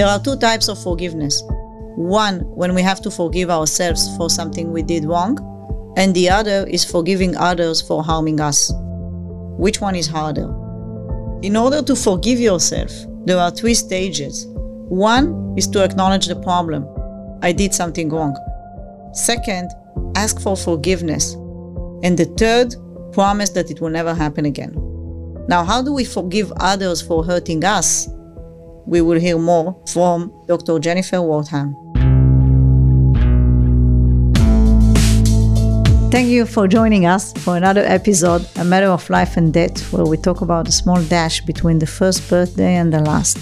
There are two types of forgiveness. One, when we have to forgive ourselves for something we did wrong, and the other is forgiving others for harming us. Which one is harder? In order to forgive yourself, there are three stages. One is to acknowledge the problem. I did something wrong. Second, ask for forgiveness. And the third, promise that it will never happen again. Now, how do we forgive others for hurting us? We will hear more from Dr. Jennifer Wortham. Thank you for joining us for another episode, A Matter of Life and Death, where we talk about a small dash between the first birthday and the last.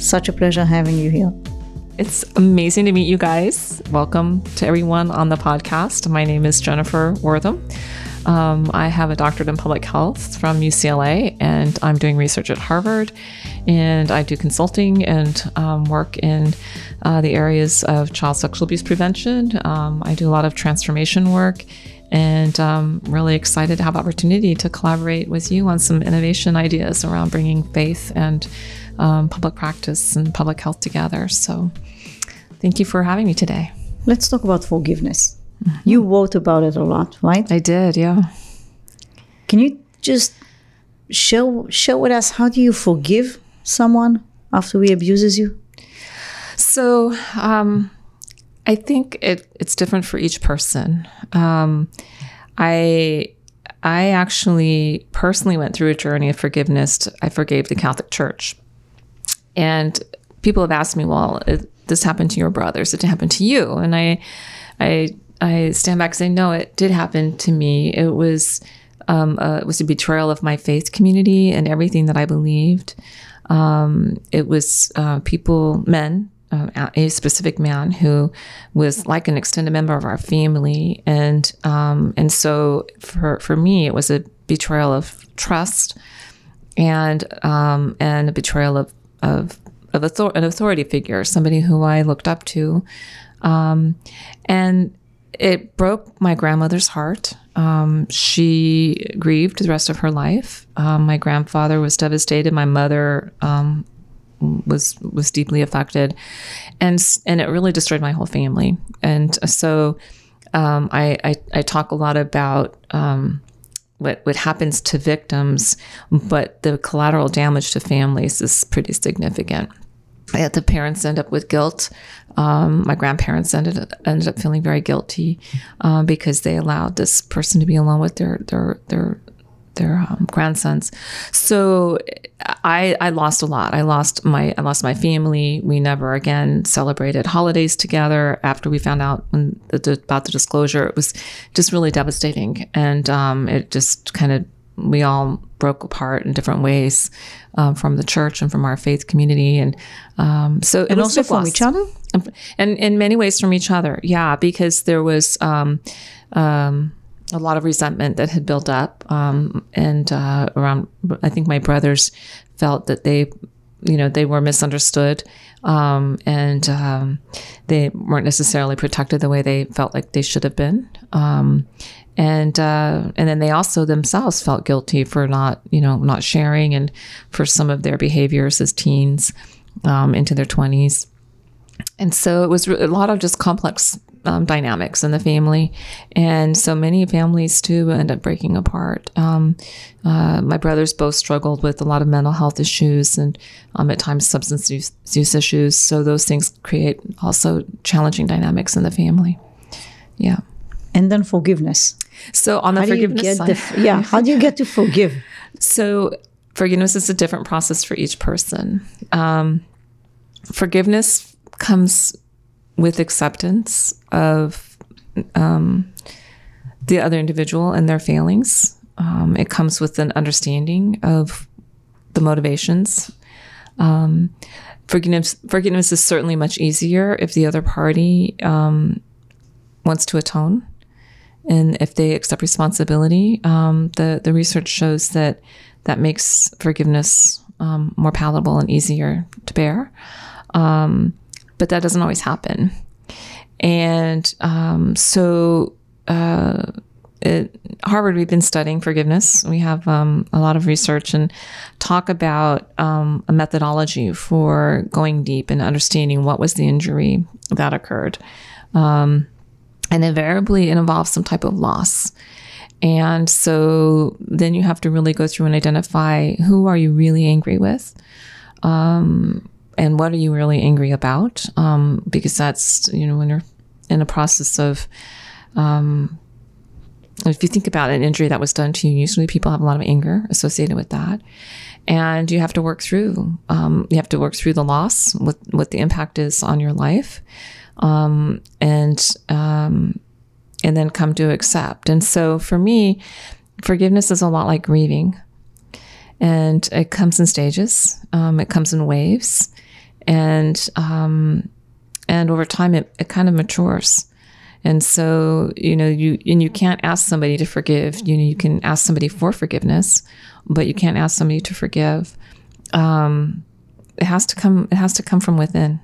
Such a pleasure having you here. It's amazing to meet you guys. Welcome to everyone on the podcast. My name is Jennifer Wortham. Um, I have a doctorate in public health from UCLA, and I'm doing research at Harvard. And I do consulting and um, work in uh, the areas of child sexual abuse prevention. Um, I do a lot of transformation work, and I'm um, really excited to have opportunity to collaborate with you on some innovation ideas around bringing faith and um, public practice and public health together. So, thank you for having me today. Let's talk about forgiveness. Mm-hmm. You wrote about it a lot, right? I did, yeah. Can you just show share with us how do you forgive someone after he abuses you? So, um, I think it, it's different for each person. Um, I I actually personally went through a journey of forgiveness. I forgave the Catholic Church, and people have asked me, "Well, it, this happened to your brothers. It happened to you?" And I, I I stand back and say, no, it did happen to me. It was um, it was a betrayal of my faith community and everything that I believed. Um, it was uh, people, men, uh, a specific man who was like an extended member of our family, and um, and so for for me, it was a betrayal of trust, and um, and a betrayal of of of author- an authority figure, somebody who I looked up to, um, and it broke my grandmother's heart. Um, she grieved the rest of her life. Um, my grandfather was devastated. My mother um, was was deeply affected, and and it really destroyed my whole family. And so, um, I, I, I talk a lot about um, what what happens to victims, but the collateral damage to families is pretty significant the parents end up with guilt. Um, my grandparents ended ended up feeling very guilty uh, because they allowed this person to be alone with their their their their um, grandsons. So I I lost a lot. I lost my I lost my family. We never again celebrated holidays together after we found out when about the disclosure. It was just really devastating, and um, it just kind of we all broke apart in different ways um, from the church and from our faith community, and um, so and also from each other, and in many ways from each other. Yeah, because there was um, um, a lot of resentment that had built up, um, and uh, around. I think my brothers felt that they, you know, they were misunderstood. Um, and um, they weren't necessarily protected the way they felt like they should have been. Um, and uh, and then they also themselves felt guilty for not you know not sharing and for some of their behaviors as teens um, into their 20s and so it was a lot of just complex um, dynamics in the family. And so many families too end up breaking apart. Um, uh, my brothers both struggled with a lot of mental health issues and um, at times substance use, use issues. So those things create also challenging dynamics in the family. Yeah. And then forgiveness. So on the how forgiveness side, the, yeah, how do you get to forgive? So forgiveness is a different process for each person. Um, forgiveness comes with acceptance of um, the other individual and their failings. Um, it comes with an understanding of the motivations. Um, forgiveness, forgiveness is certainly much easier if the other party um, wants to atone and if they accept responsibility, um, the the research shows that that makes forgiveness um, more palatable and easier to bear. Um, but that doesn't always happen, and um, so uh, at Harvard, we've been studying forgiveness. We have um, a lot of research and talk about um, a methodology for going deep and understanding what was the injury that occurred. Um, and invariably, it involves some type of loss. And so then you have to really go through and identify who are you really angry with, um, and what are you really angry about? Um, because that's you know when you're in a process of um, if you think about an injury that was done to you, usually people have a lot of anger associated with that. And you have to work through, um, you have to work through the loss, what, what the impact is on your life, um, and, um, and then come to accept. And so for me, forgiveness is a lot like grieving. And it comes in stages, um, it comes in waves. And, um, and over time, it, it kind of matures. And so, you know, you and you can't ask somebody to forgive. You know, you can ask somebody for forgiveness, but you can't ask somebody to forgive. Um, it has to come. It has to come from within.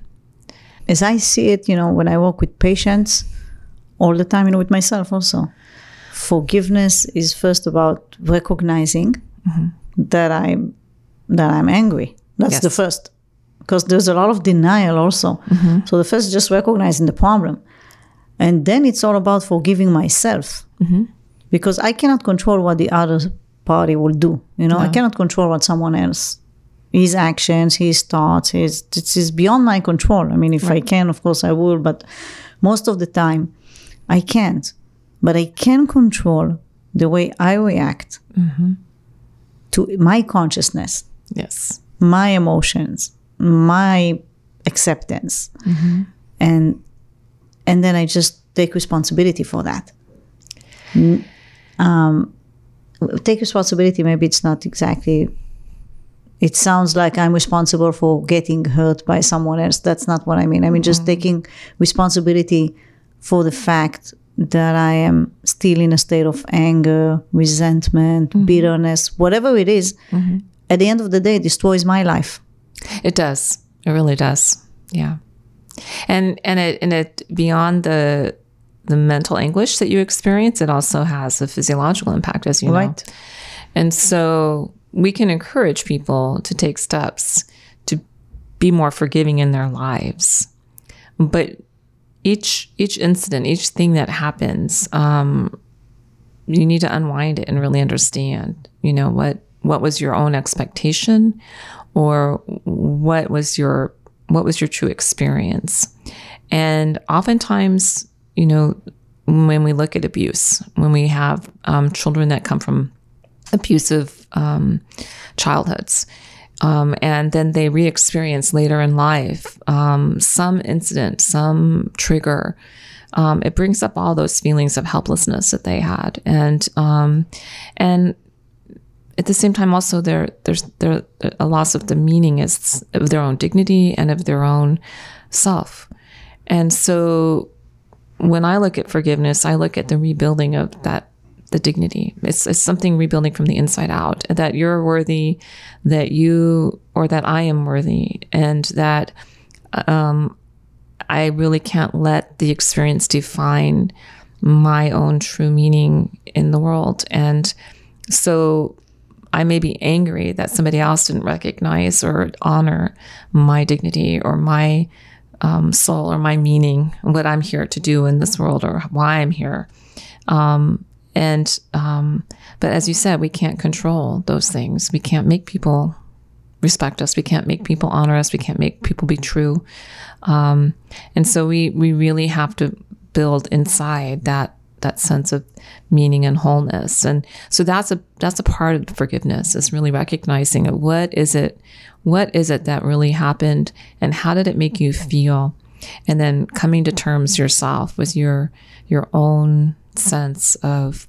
As I see it, you know, when I work with patients, all the time, you know, with myself also, forgiveness is first about recognizing mm-hmm. that I'm that I'm angry. That's yes. the first, because there's a lot of denial also. Mm-hmm. So the first is just recognizing the problem and then it's all about forgiving myself mm-hmm. because I cannot control what the other party will do. You know, no. I cannot control what someone else, his actions, his thoughts, his, this is beyond my control. I mean, if right. I can, of course I will, but most of the time I can't. But I can control the way I react mm-hmm. to my consciousness. Yes. My emotions, my acceptance. Mm-hmm. And and then I just take responsibility for that. Um, take responsibility. Maybe it's not exactly. It sounds like I'm responsible for getting hurt by someone else. That's not what I mean. I mean just mm-hmm. taking responsibility for the fact that I am still in a state of anger, resentment, mm-hmm. bitterness, whatever it is, mm-hmm. At the end of the day, it destroys my life. It does. It really does. Yeah and and it and it beyond the the mental anguish that you experience, it also has a physiological impact, as you right. know. And so we can encourage people to take steps to be more forgiving in their lives, but each each incident, each thing that happens, um, you need to unwind it and really understand. You know what what was your own expectation, or what was your what was your true experience? And oftentimes, you know, when we look at abuse, when we have um, children that come from abusive um, childhoods, um, and then they re experience later in life um, some incident, some trigger. Um, it brings up all those feelings of helplessness that they had, and um, and at the same time, also there there's there a loss of the meaning is of their own dignity and of their own self. And so, when I look at forgiveness, I look at the rebuilding of that the dignity. It's, it's something rebuilding from the inside out. That you're worthy, that you or that I am worthy, and that um, I really can't let the experience define my own true meaning in the world. And so I may be angry that somebody else didn't recognize or honor my dignity or my um, soul or my meaning, what I'm here to do in this world or why I'm here. Um, and, um, but as you said, we can't control those things. We can't make people respect us. We can't make people honor us. We can't make people be true. Um, and so we, we really have to build inside that that sense of meaning and wholeness. And so that's a that's a part of forgiveness is really recognizing what is it what is it that really happened and how did it make you feel? And then coming to terms yourself with your your own sense of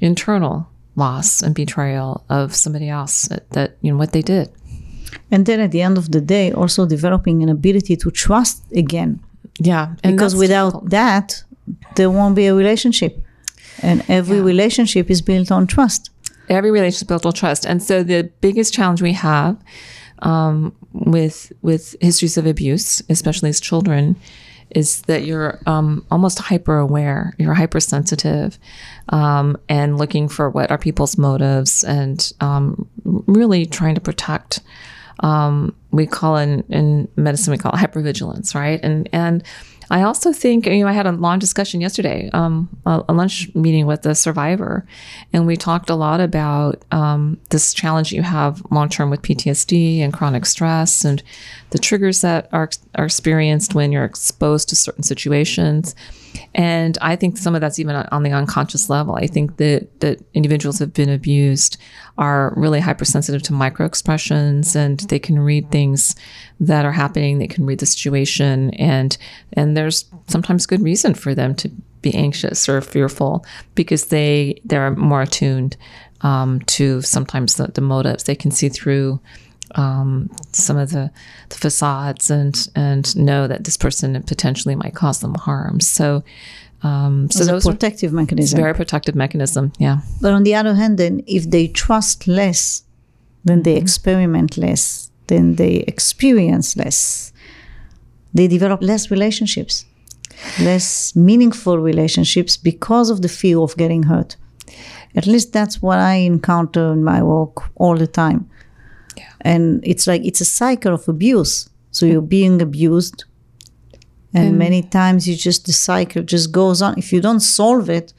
internal loss and betrayal of somebody else that, that you know what they did. And then at the end of the day also developing an ability to trust again. Yeah. because without difficult. that, there won't be a relationship. And every yeah. relationship is built on trust. Every relationship is built on trust. And so the biggest challenge we have um, with with histories of abuse, especially as children, is that you're um, almost hyper aware, you're hypersensitive, um, and looking for what are people's motives, and um, really trying to protect. Um, we call in in medicine we call it hypervigilance, right? And and I also think, you know, I had a long discussion yesterday, um, a, a, lunch meeting with a survivor, and we talked a lot about um, this challenge you have long term with PTSD and chronic stress and the triggers that are, are experienced when you're exposed to certain situations. And I think some of that's even on the unconscious level. I think that, that individuals have been abused are really hypersensitive to micro expressions and they can read things that are happening. They can read the situation and, and there's sometimes good reason for them to be anxious or fearful because they, they're more attuned um, to sometimes the, the motives. They can see through um, some of the, the, facades and and know that this person potentially might cause them harm. So, um, so those protective are, mechanism. very protective mechanism. Yeah. But on the other hand, then if they trust less, then they mm-hmm. experiment less, then they experience less. They develop less relationships, less meaningful relationships because of the fear of getting hurt. At least that's what I encounter in my work all the time and it's like it's a cycle of abuse. So you're being abused and, and many times you just the cycle just goes on. If you don't solve it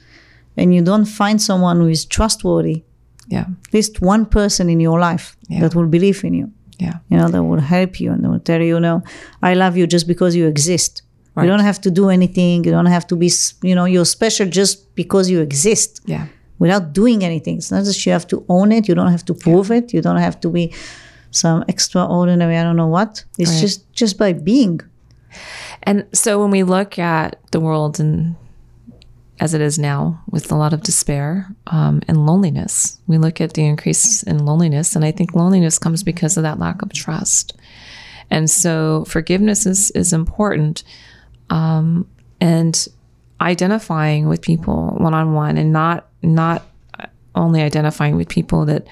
and you don't find someone who is trustworthy yeah. at least one person in your life yeah. that will believe in you. Yeah. You know that will help you and will tell you, you know i love you just because you exist. Right. you don't have to do anything. You don't have to be you know you're special just because you exist. Yeah without doing anything it's not that you have to own it you don't have to prove yeah. it you don't have to be some extraordinary, I don't know what. It's right. just just by being. And so when we look at the world and as it is now with a lot of despair um, and loneliness, we look at the increase in loneliness. And I think loneliness comes because of that lack of trust. And so forgiveness is, is important. Um, and identifying with people one on one and not, not only identifying with people that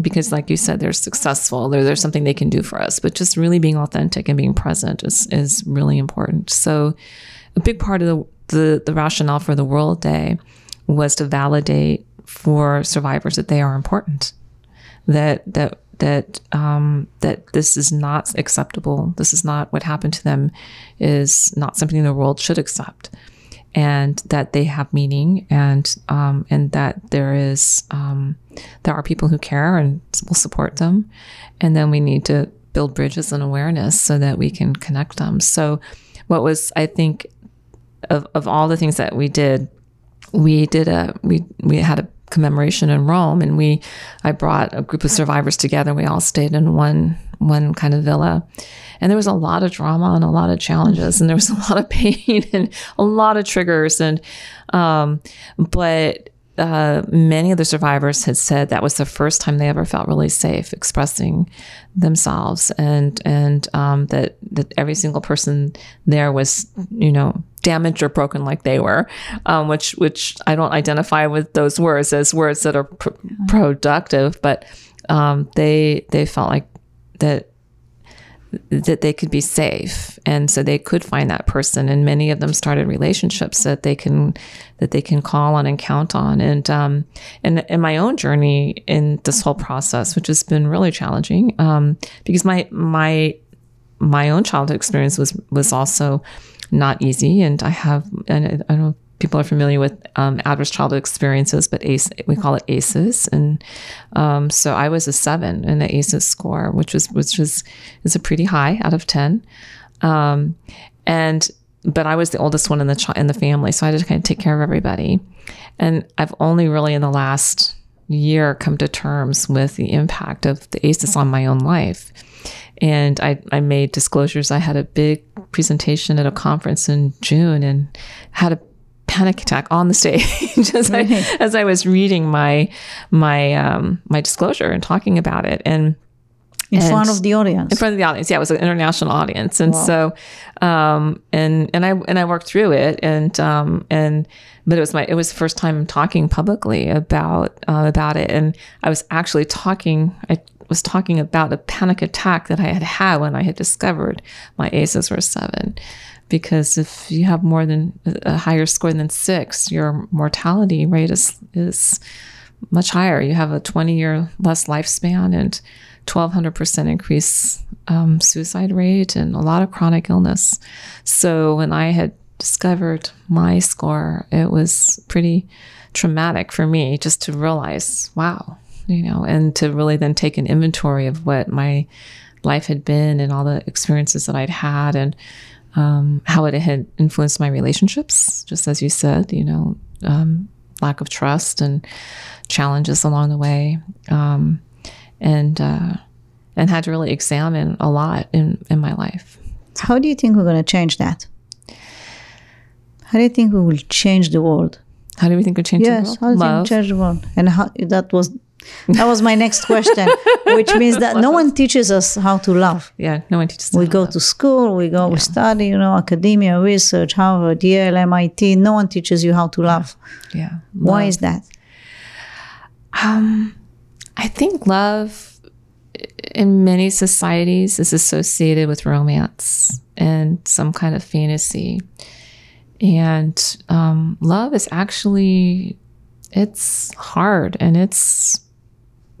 because like you said they're successful there, there's something they can do for us but just really being authentic and being present is is really important. So a big part of the the, the rationale for the world day was to validate for survivors that they are important that that that um, that this is not acceptable this is not what happened to them is not something the world should accept and that they have meaning and um, and that there is um, there are people who care and will support them. And then we need to build bridges and awareness so that we can connect them. So what was i think of, of all the things that we did we did a we we had a commemoration in Rome and we I brought a group of survivors together. We all stayed in one one kind of villa. And there was a lot of drama and a lot of challenges and there was a lot of pain and a lot of triggers. And um, but uh, many of the survivors had said that was the first time they ever felt really safe expressing themselves, and and um, that that every single person there was, you know, damaged or broken like they were, um, which which I don't identify with those words as words that are pr- productive, but um, they they felt like that that they could be safe. And so they could find that person. And many of them started relationships that they can that they can call on and count on. And um and in my own journey in this whole process which has been really challenging um because my my my own childhood experience was was also not easy. And i have and i don't people are familiar with um, adverse childhood experiences, but ACE, we call it ACEs. And um, so I was a seven in the ACEs score, which was which was is a pretty high out of ten. Um, and but I was the oldest one in the in the family, so I had to kind of take care of everybody. And I've only really in the last year come to terms with the impact of the ACEs on my own life. And I, I made disclosures. I had a big presentation at a conference in June and had a panic attack on the stage as, right. I, as I was reading my my um, my disclosure and talking about it and in and front of the audience in front of the audience yeah it was an international audience and wow. so um, and and I and I worked through it and um, and but it was my it was the first time talking publicly about uh, about it and I was actually talking I was talking about a panic attack that I had had when I had discovered my ACEs were seven. Because if you have more than a higher score than six, your mortality rate is is much higher. You have a 20 year less lifespan and 1200% increase um, suicide rate and a lot of chronic illness. So when I had discovered my score, it was pretty traumatic for me just to realize, wow, you know, and to really then take an inventory of what my life had been and all the experiences that I'd had and um, how it had influenced my relationships, just as you said, you know, um, lack of trust and challenges along the way. Um, and, uh, and had to really examine a lot in, in my life. How do you think we're going to change that? How do you think we will change the world? How do we think we change yes, the world? Yes, how do you change the world? And how, that was that was my next question, which means that no one teaches us how to love. Yeah, no one teaches. We go to school, we go, we study, you know, academia, research, Harvard, Yale, MIT. No one teaches you how to love. Yeah. Why is that? Um, I think love in many societies is associated with romance and some kind of fantasy. And um, love is actually it's hard and it's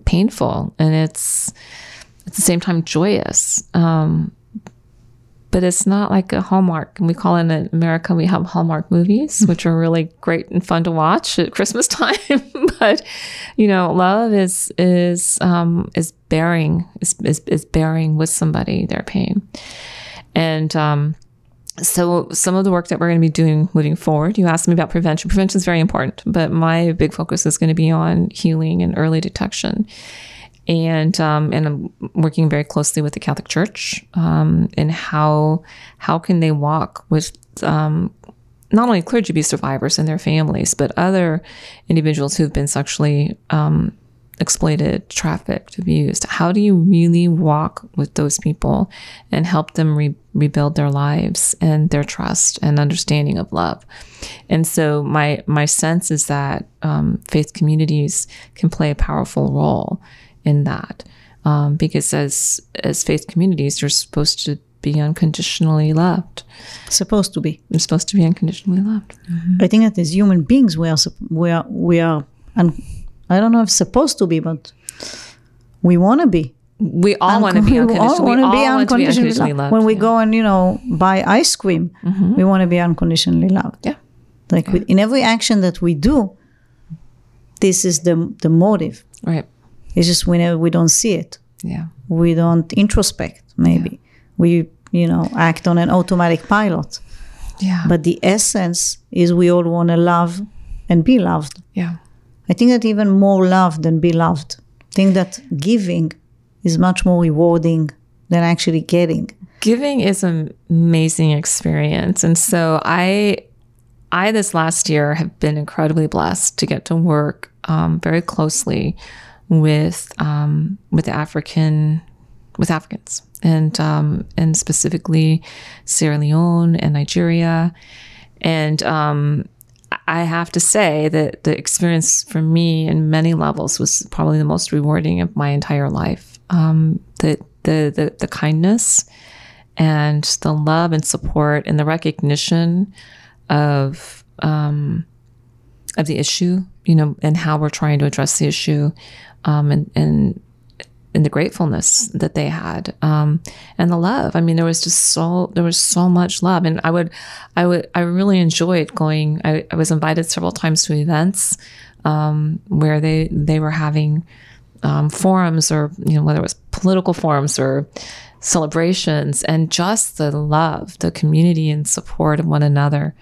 painful and it's at the same time joyous. Um, but it's not like a Hallmark. And we call it in America, we have Hallmark movies, which are really great and fun to watch at Christmas time. but, you know, love is, is, um, is bearing, is, is, is bearing with somebody their pain. And, um, so some of the work that we're going to be doing moving forward you asked me about prevention. Prevention is very important but my big focus is going to be on healing and early detection. And um, and I'm working very closely with the Catholic Church um, and how how can they walk with um, not only clergy abuse survivors and their families, but other individuals who've been sexually um, exploited, trafficked, abused. How do you really walk with those people and help them re- rebuild their lives and their trust and understanding of love? And so my my sense is that um, faith communities can play a powerful role in that um, because as as faith communities, you're supposed to be unconditionally loved. Supposed to be. You're supposed to be unconditionally loved. Mm-hmm. I think that as human beings, we are we are we are. Un- I don't know if it's supposed to be, but we want to be. We all want to be unconditionally. We all, want to be unconditionally, loved. When we yeah. go and you know buy ice cream, mm-hmm. we want to be unconditionally loved. Yeah, like yeah. in every action that we do, this is the the motive. Right. It's just whenever we don't see it. Yeah. We don't introspect. Maybe yeah. we you know act on an automatic pilot. Yeah. But the essence is we all want to love and be loved. Yeah. I think that even more love than be loved. I think that giving is much more rewarding than actually getting. Giving is an amazing experience. And so I I this last year have been incredibly blessed to get to work um, very closely with um, with African with Africans and um, and specifically Sierra Leone and Nigeria, and um, I have to say that the experience for me in many levels was probably the most rewarding of my entire life. Um, the, the, the, the kindness and the love and support and the recognition of, um, of the issue, you know, and how we're trying to address the issue, um, and, and and the gratefulness that they had um, and the love. I mean there was just so there was so much love. And i would i would i really enjoyed going i, I was invited several times to events um, where they they were having um, forums or you know whether it was political forums or celebrations. And just the love the community and support of one another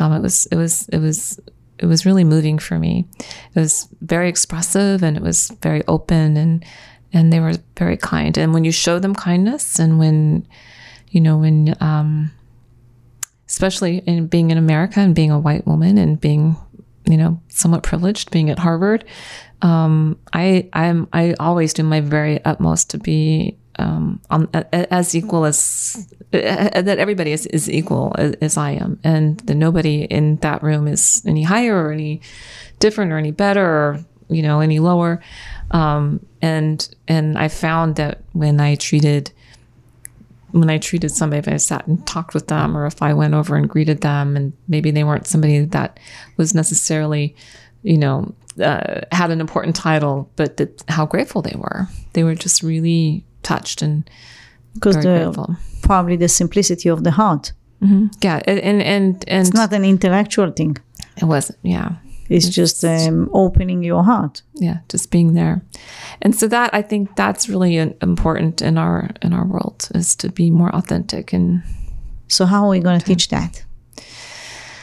um, it was it was it was it was really moving for me. It was very expressive and it was very open and and they were very kind. And when you show them kindness, and when, you know, when, um, especially in being in America and being a white woman and being, you know, somewhat privileged, being at Harvard, um, I I'm I always do my very utmost to be um, on, as equal as that everybody is, is equal as, as, I am, and that nobody in that room is any higher or any different or any better or you know any lower Um, and and I found that when I treated when I treated somebody, if I sat and talked with them, or if I went over and greeted them, and maybe they weren't somebody that was necessarily, you know, uh, had an important title, but that how grateful they were. They were just really touched and because very the grateful. probably the simplicity of the heart. Yeah, and and and, and It's not an intellectual thing. it wasn't. Yeah, It's just um, opening your heart. yeah, just being there, and so that I think that's really important in our in our world is to be more authentic and So how are we going to teach that?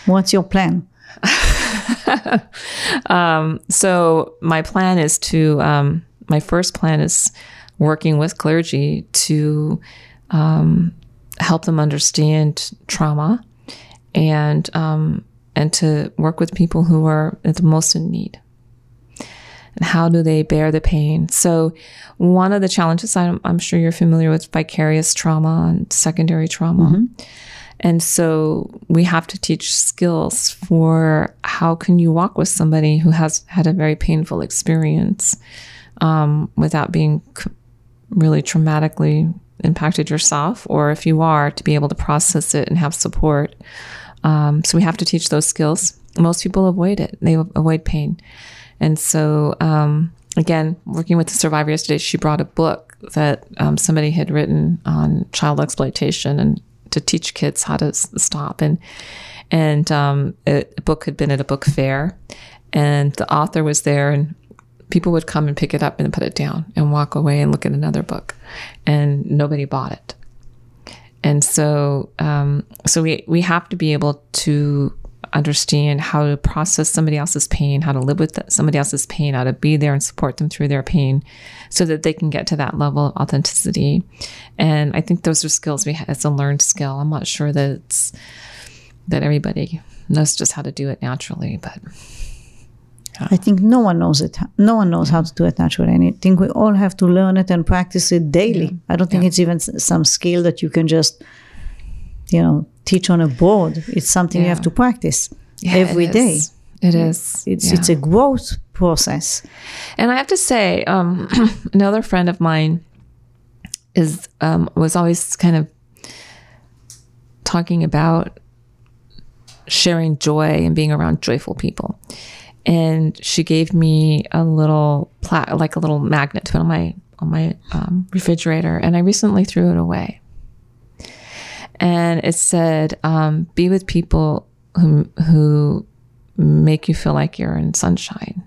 What's your plan? so my plan is to um, my first plan is working with clergy to um, help them understand trauma and um, and to work with people who are the most in need. And how do they bear the pain? So one of the challenges I'm, I'm sure you're familiar with vicarious trauma and secondary trauma. And so we have to teach skills for how can you walk with somebody who has had a very painful experience um, without being really traumatically impacted yourself, or if you are, to be able to process it and have support. Um, so we have to teach those skills. Most people avoid it; they avoid pain, and so um, again, working with the survivor yesterday, she brought a book that um, somebody had written on child exploitation and to teach kids how to s- stop. And and um, a, a book had been at a book fair, and the author was there, and people would come and pick it up and put it down and walk away and look at another book, and nobody bought it. And so, um, so we we have to be able to understand how to process somebody else's pain, how to live with somebody else's pain, how to be there and support them through their pain, so that they can get to that level of authenticity. And I think those are skills we ha- it's a learned skill. I'm not sure that it's that everybody knows just how to do it naturally, but I think no one knows it. No one knows how to do it naturally. And I think we all have to learn it and practice it daily. I don't think it's even some skill that you can just, you know, teach on a board. It's something you have to practice yeah, every it day. is. It is. It's Yeah. it's a growth process. And I have to say, um, another friend of mine is um, was always kind of talking about sharing joy and being around joyful people. And she gave me a little pla- like a little magnet to put on my on my um, refrigerator, and I recently threw it away. And it said, um, "Be with people who who make you feel like you're in sunshine."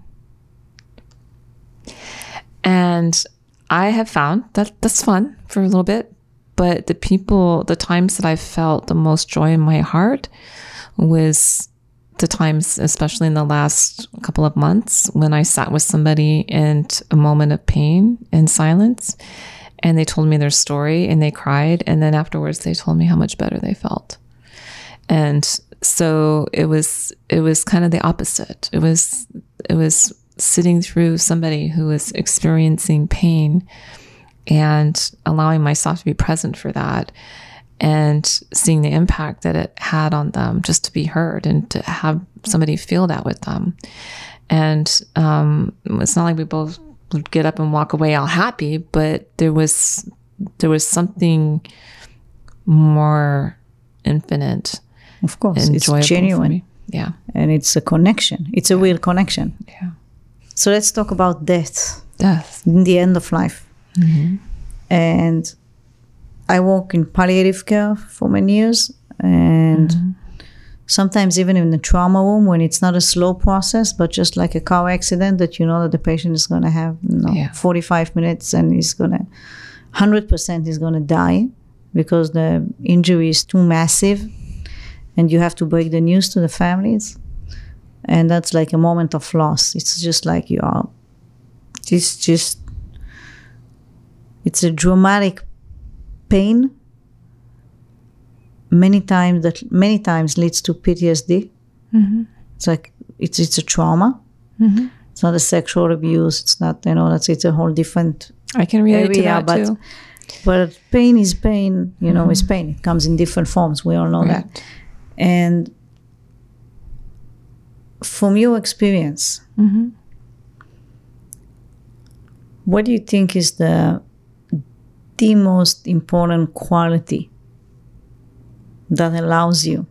And I have found that that's fun for a little bit, but the people, the times that I felt the most joy in my heart was the times, especially in the last couple of months, when I sat with somebody in a moment of pain and silence, and they told me their story and they cried, and then afterwards they told me how much better they felt. And so it was it was kind of the opposite. It was it was sitting through somebody who was experiencing pain and allowing myself to be present for that and seeing the impact that it had on them just to be heard and to have somebody feel that with them and um, it's not like we both would get up and walk away all happy but there was there was something more infinite Of course, and it's genuine yeah and it's a connection. It's a real connection. yeah So let's talk about death. death in the end of life. And I work in palliative care for many years, and mm-hmm. sometimes even in the trauma room when it's not a slow process, but just like a car accident that you know that the patient is going to have you know, Yeah. 45 minutes and he's going to 100% is going to die because the injury is too massive and you have to break the news to the families. And that's like a moment of loss. It's just like you are it's just it's a dramatic pain many times that many times leads to ptsd mm-hmm. it's like it's it's a trauma. Mm-hmm. It's not a sexual abuse. It's not you know that's it's a whole different i can relate to that but too. but pain is pain you know is mm-hmm. pain. It comes in different forms. We all know that. And from your experience What do you think is the the most important quality that allows you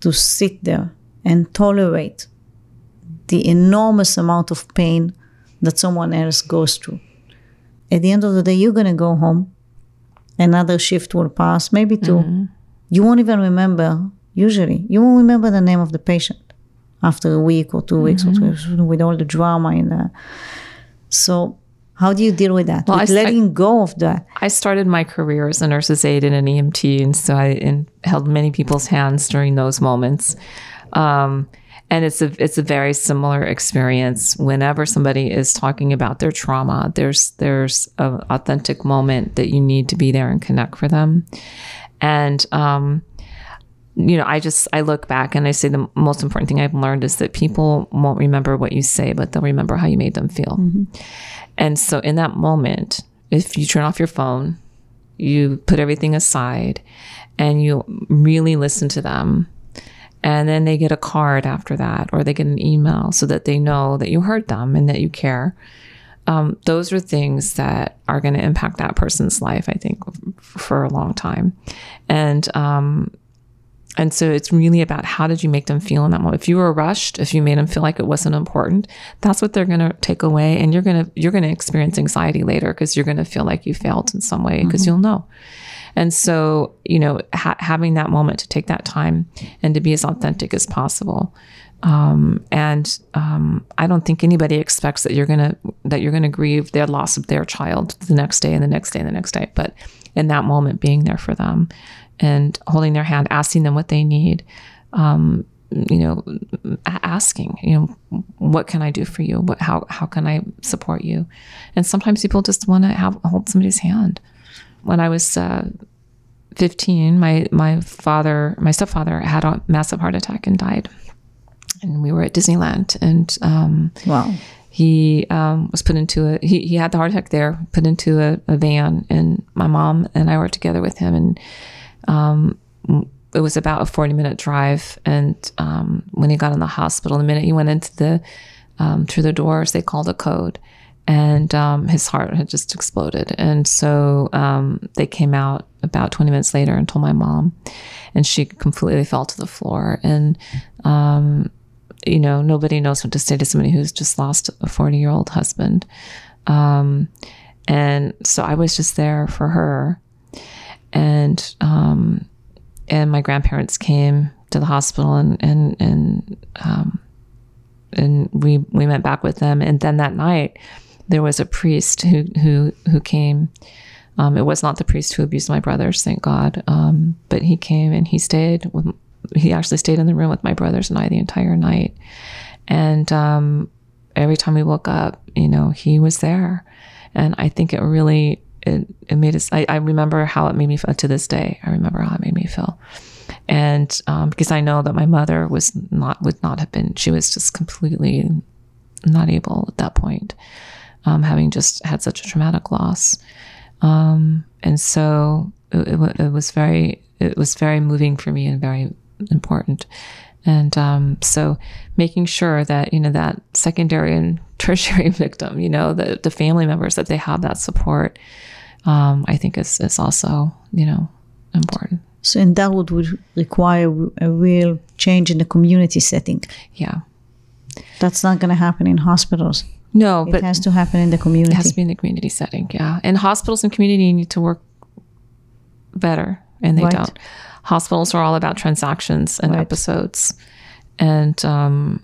to sit there and tolerate the enormous amount of pain that someone else goes through. At the end of the day, you're going to go home. Another shift will pass, maybe 2 Mm-hmm. You won't even remember, usually, you won't remember the name of the patient after a week or 2 Mm-hmm. weeks with all the drama in there. So, how do you deal with that? Well, with I- letting go of that. I started my career as a nurse's aide and an EMT, and so I held many people's hands during those moments. Um, and it's a it's a very similar experience. Whenever somebody is talking about their trauma, there's there's an authentic moment that you need to be there and connect for them. And um, you know, I just I look back and I say the most important thing I've learned is that people won't remember what you say, but they'll remember how you made them feel. And so in that moment, if you turn off your phone, you put everything aside and you really listen to them. And then they get a card after that, or they get an email so that they know that you heard them and that you care. Um, those are things that are going to impact that person's life, I think, f- for a long time. And um, and so it's really about how did you make them feel in that moment. If you were rushed, if you made them feel like it wasn't important, that's what they're going to take away, and you're going to you're going to experience anxiety later because you're going to feel like you failed in some way because you'll know. And so you know, ha- having that moment to take that time and to be as authentic as possible. Um, and um, I don't think anybody expects that you're gonna that you're gonna grieve their loss of their child the next day and the next day and the next day. But in that moment, being there for them and holding their hand, asking them what they need, um, you know, asking, you know, what can I do for you? What how how can I support you? And sometimes people just want to have hold somebody's hand. When I was uh, 15, my my father, my stepfather, had a massive heart attack and died and we were at Disneyland, and um, Wow. he um, was put into a he, he had the heart attack there, put into a, a van, and my mom and I were together with him, and um, it was about a forty minute drive, and um, when he got in the hospital, the minute he went into the um, through the doors, they called a code. And um, his heart had just exploded. And so um, they came out about 20 minutes later and told my mom, and she completely fell to the floor. And um, you know, nobody knows what to say to somebody who's just lost a 40 year old husband. And so I was just there for her. And, um, and my grandparents came to the hospital and, and, and, um, and we, we went back with them. And then that night there was a priest who, who, who came, um, it was not the priest who abused my brothers, thank God. Um, but he came and he stayed with, he actually stayed in the room with my brothers and I the entire night. And um, every time we woke up, you know, he was there. And I think it really, it, it made us, I, I remember how it made me feel to this day. I remember how it made me feel. And um, because I know that my mother was not, would not have been, she was just completely not able at that point, um, having just had such a traumatic loss. Um, and so it, it, it was very, it was very moving for me and very important. And um, so making sure that, you know, that secondary and tertiary victim, you know, the, the family members, that they have that support, um, I think is, is also, you know, important. So, and that would, would require a real change in the community setting. Yeah. That's not going to happen in hospitals. No, It but has to happen in the community. It has to be in the community setting, yeah. And hospitals and community need to work better, and they Right. don't. Hospitals are all about transactions and Right. episodes, and um,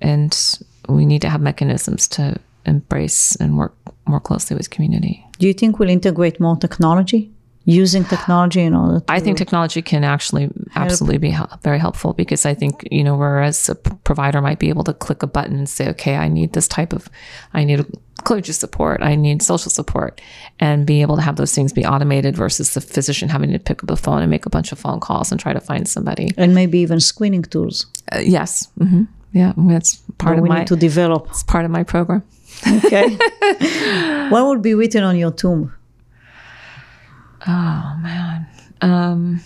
and we need to have mechanisms to embrace and work more closely with community. Do you think we'll integrate more technology? Using technology in order to I think technology can actually absolutely be very helpful because I think, you know, whereas a provider might be able to click a button and say, okay, I need this type of, I need a clergy support, I need social support, and be able to have those things be automated versus the physician having to pick up the phone and make a bunch of phone calls and try to find somebody. and maybe even screening tools Uh, yes. hmm Yeah. That's part that of we my, need to develop. it's part of my program. Okay. what would be written on your tomb? Oh man. Um,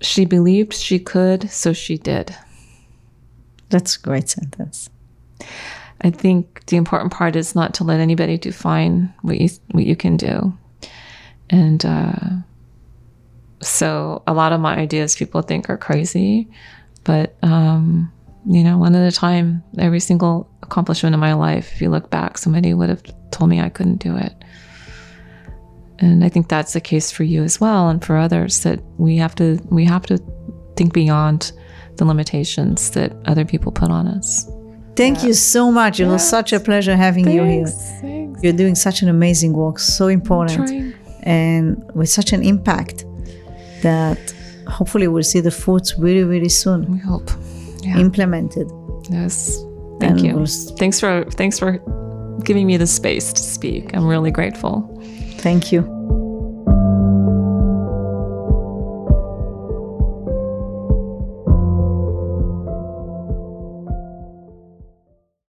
she believed she could, so she did. That's a great sentence. I think the important part is not to let anybody define what you what you can do. And uh, so a lot of my ideas people think are crazy, but um, you know, one at a time, every single accomplishment in my life, if you look back, somebody would have told me I couldn't do it. And I think that's the case for you as well and for others that we have to we have to think beyond the limitations that other people put on us. Thank you so much. It was such a pleasure having you here. Thanks. You're doing such an amazing work, so important, and with such an impact that hopefully we'll see the fruits really, really soon We hope. Yeah. implemented. Yes. Thank And you. we'll Thanks for thanks for giving me the space to speak. I'm really grateful. Thank you.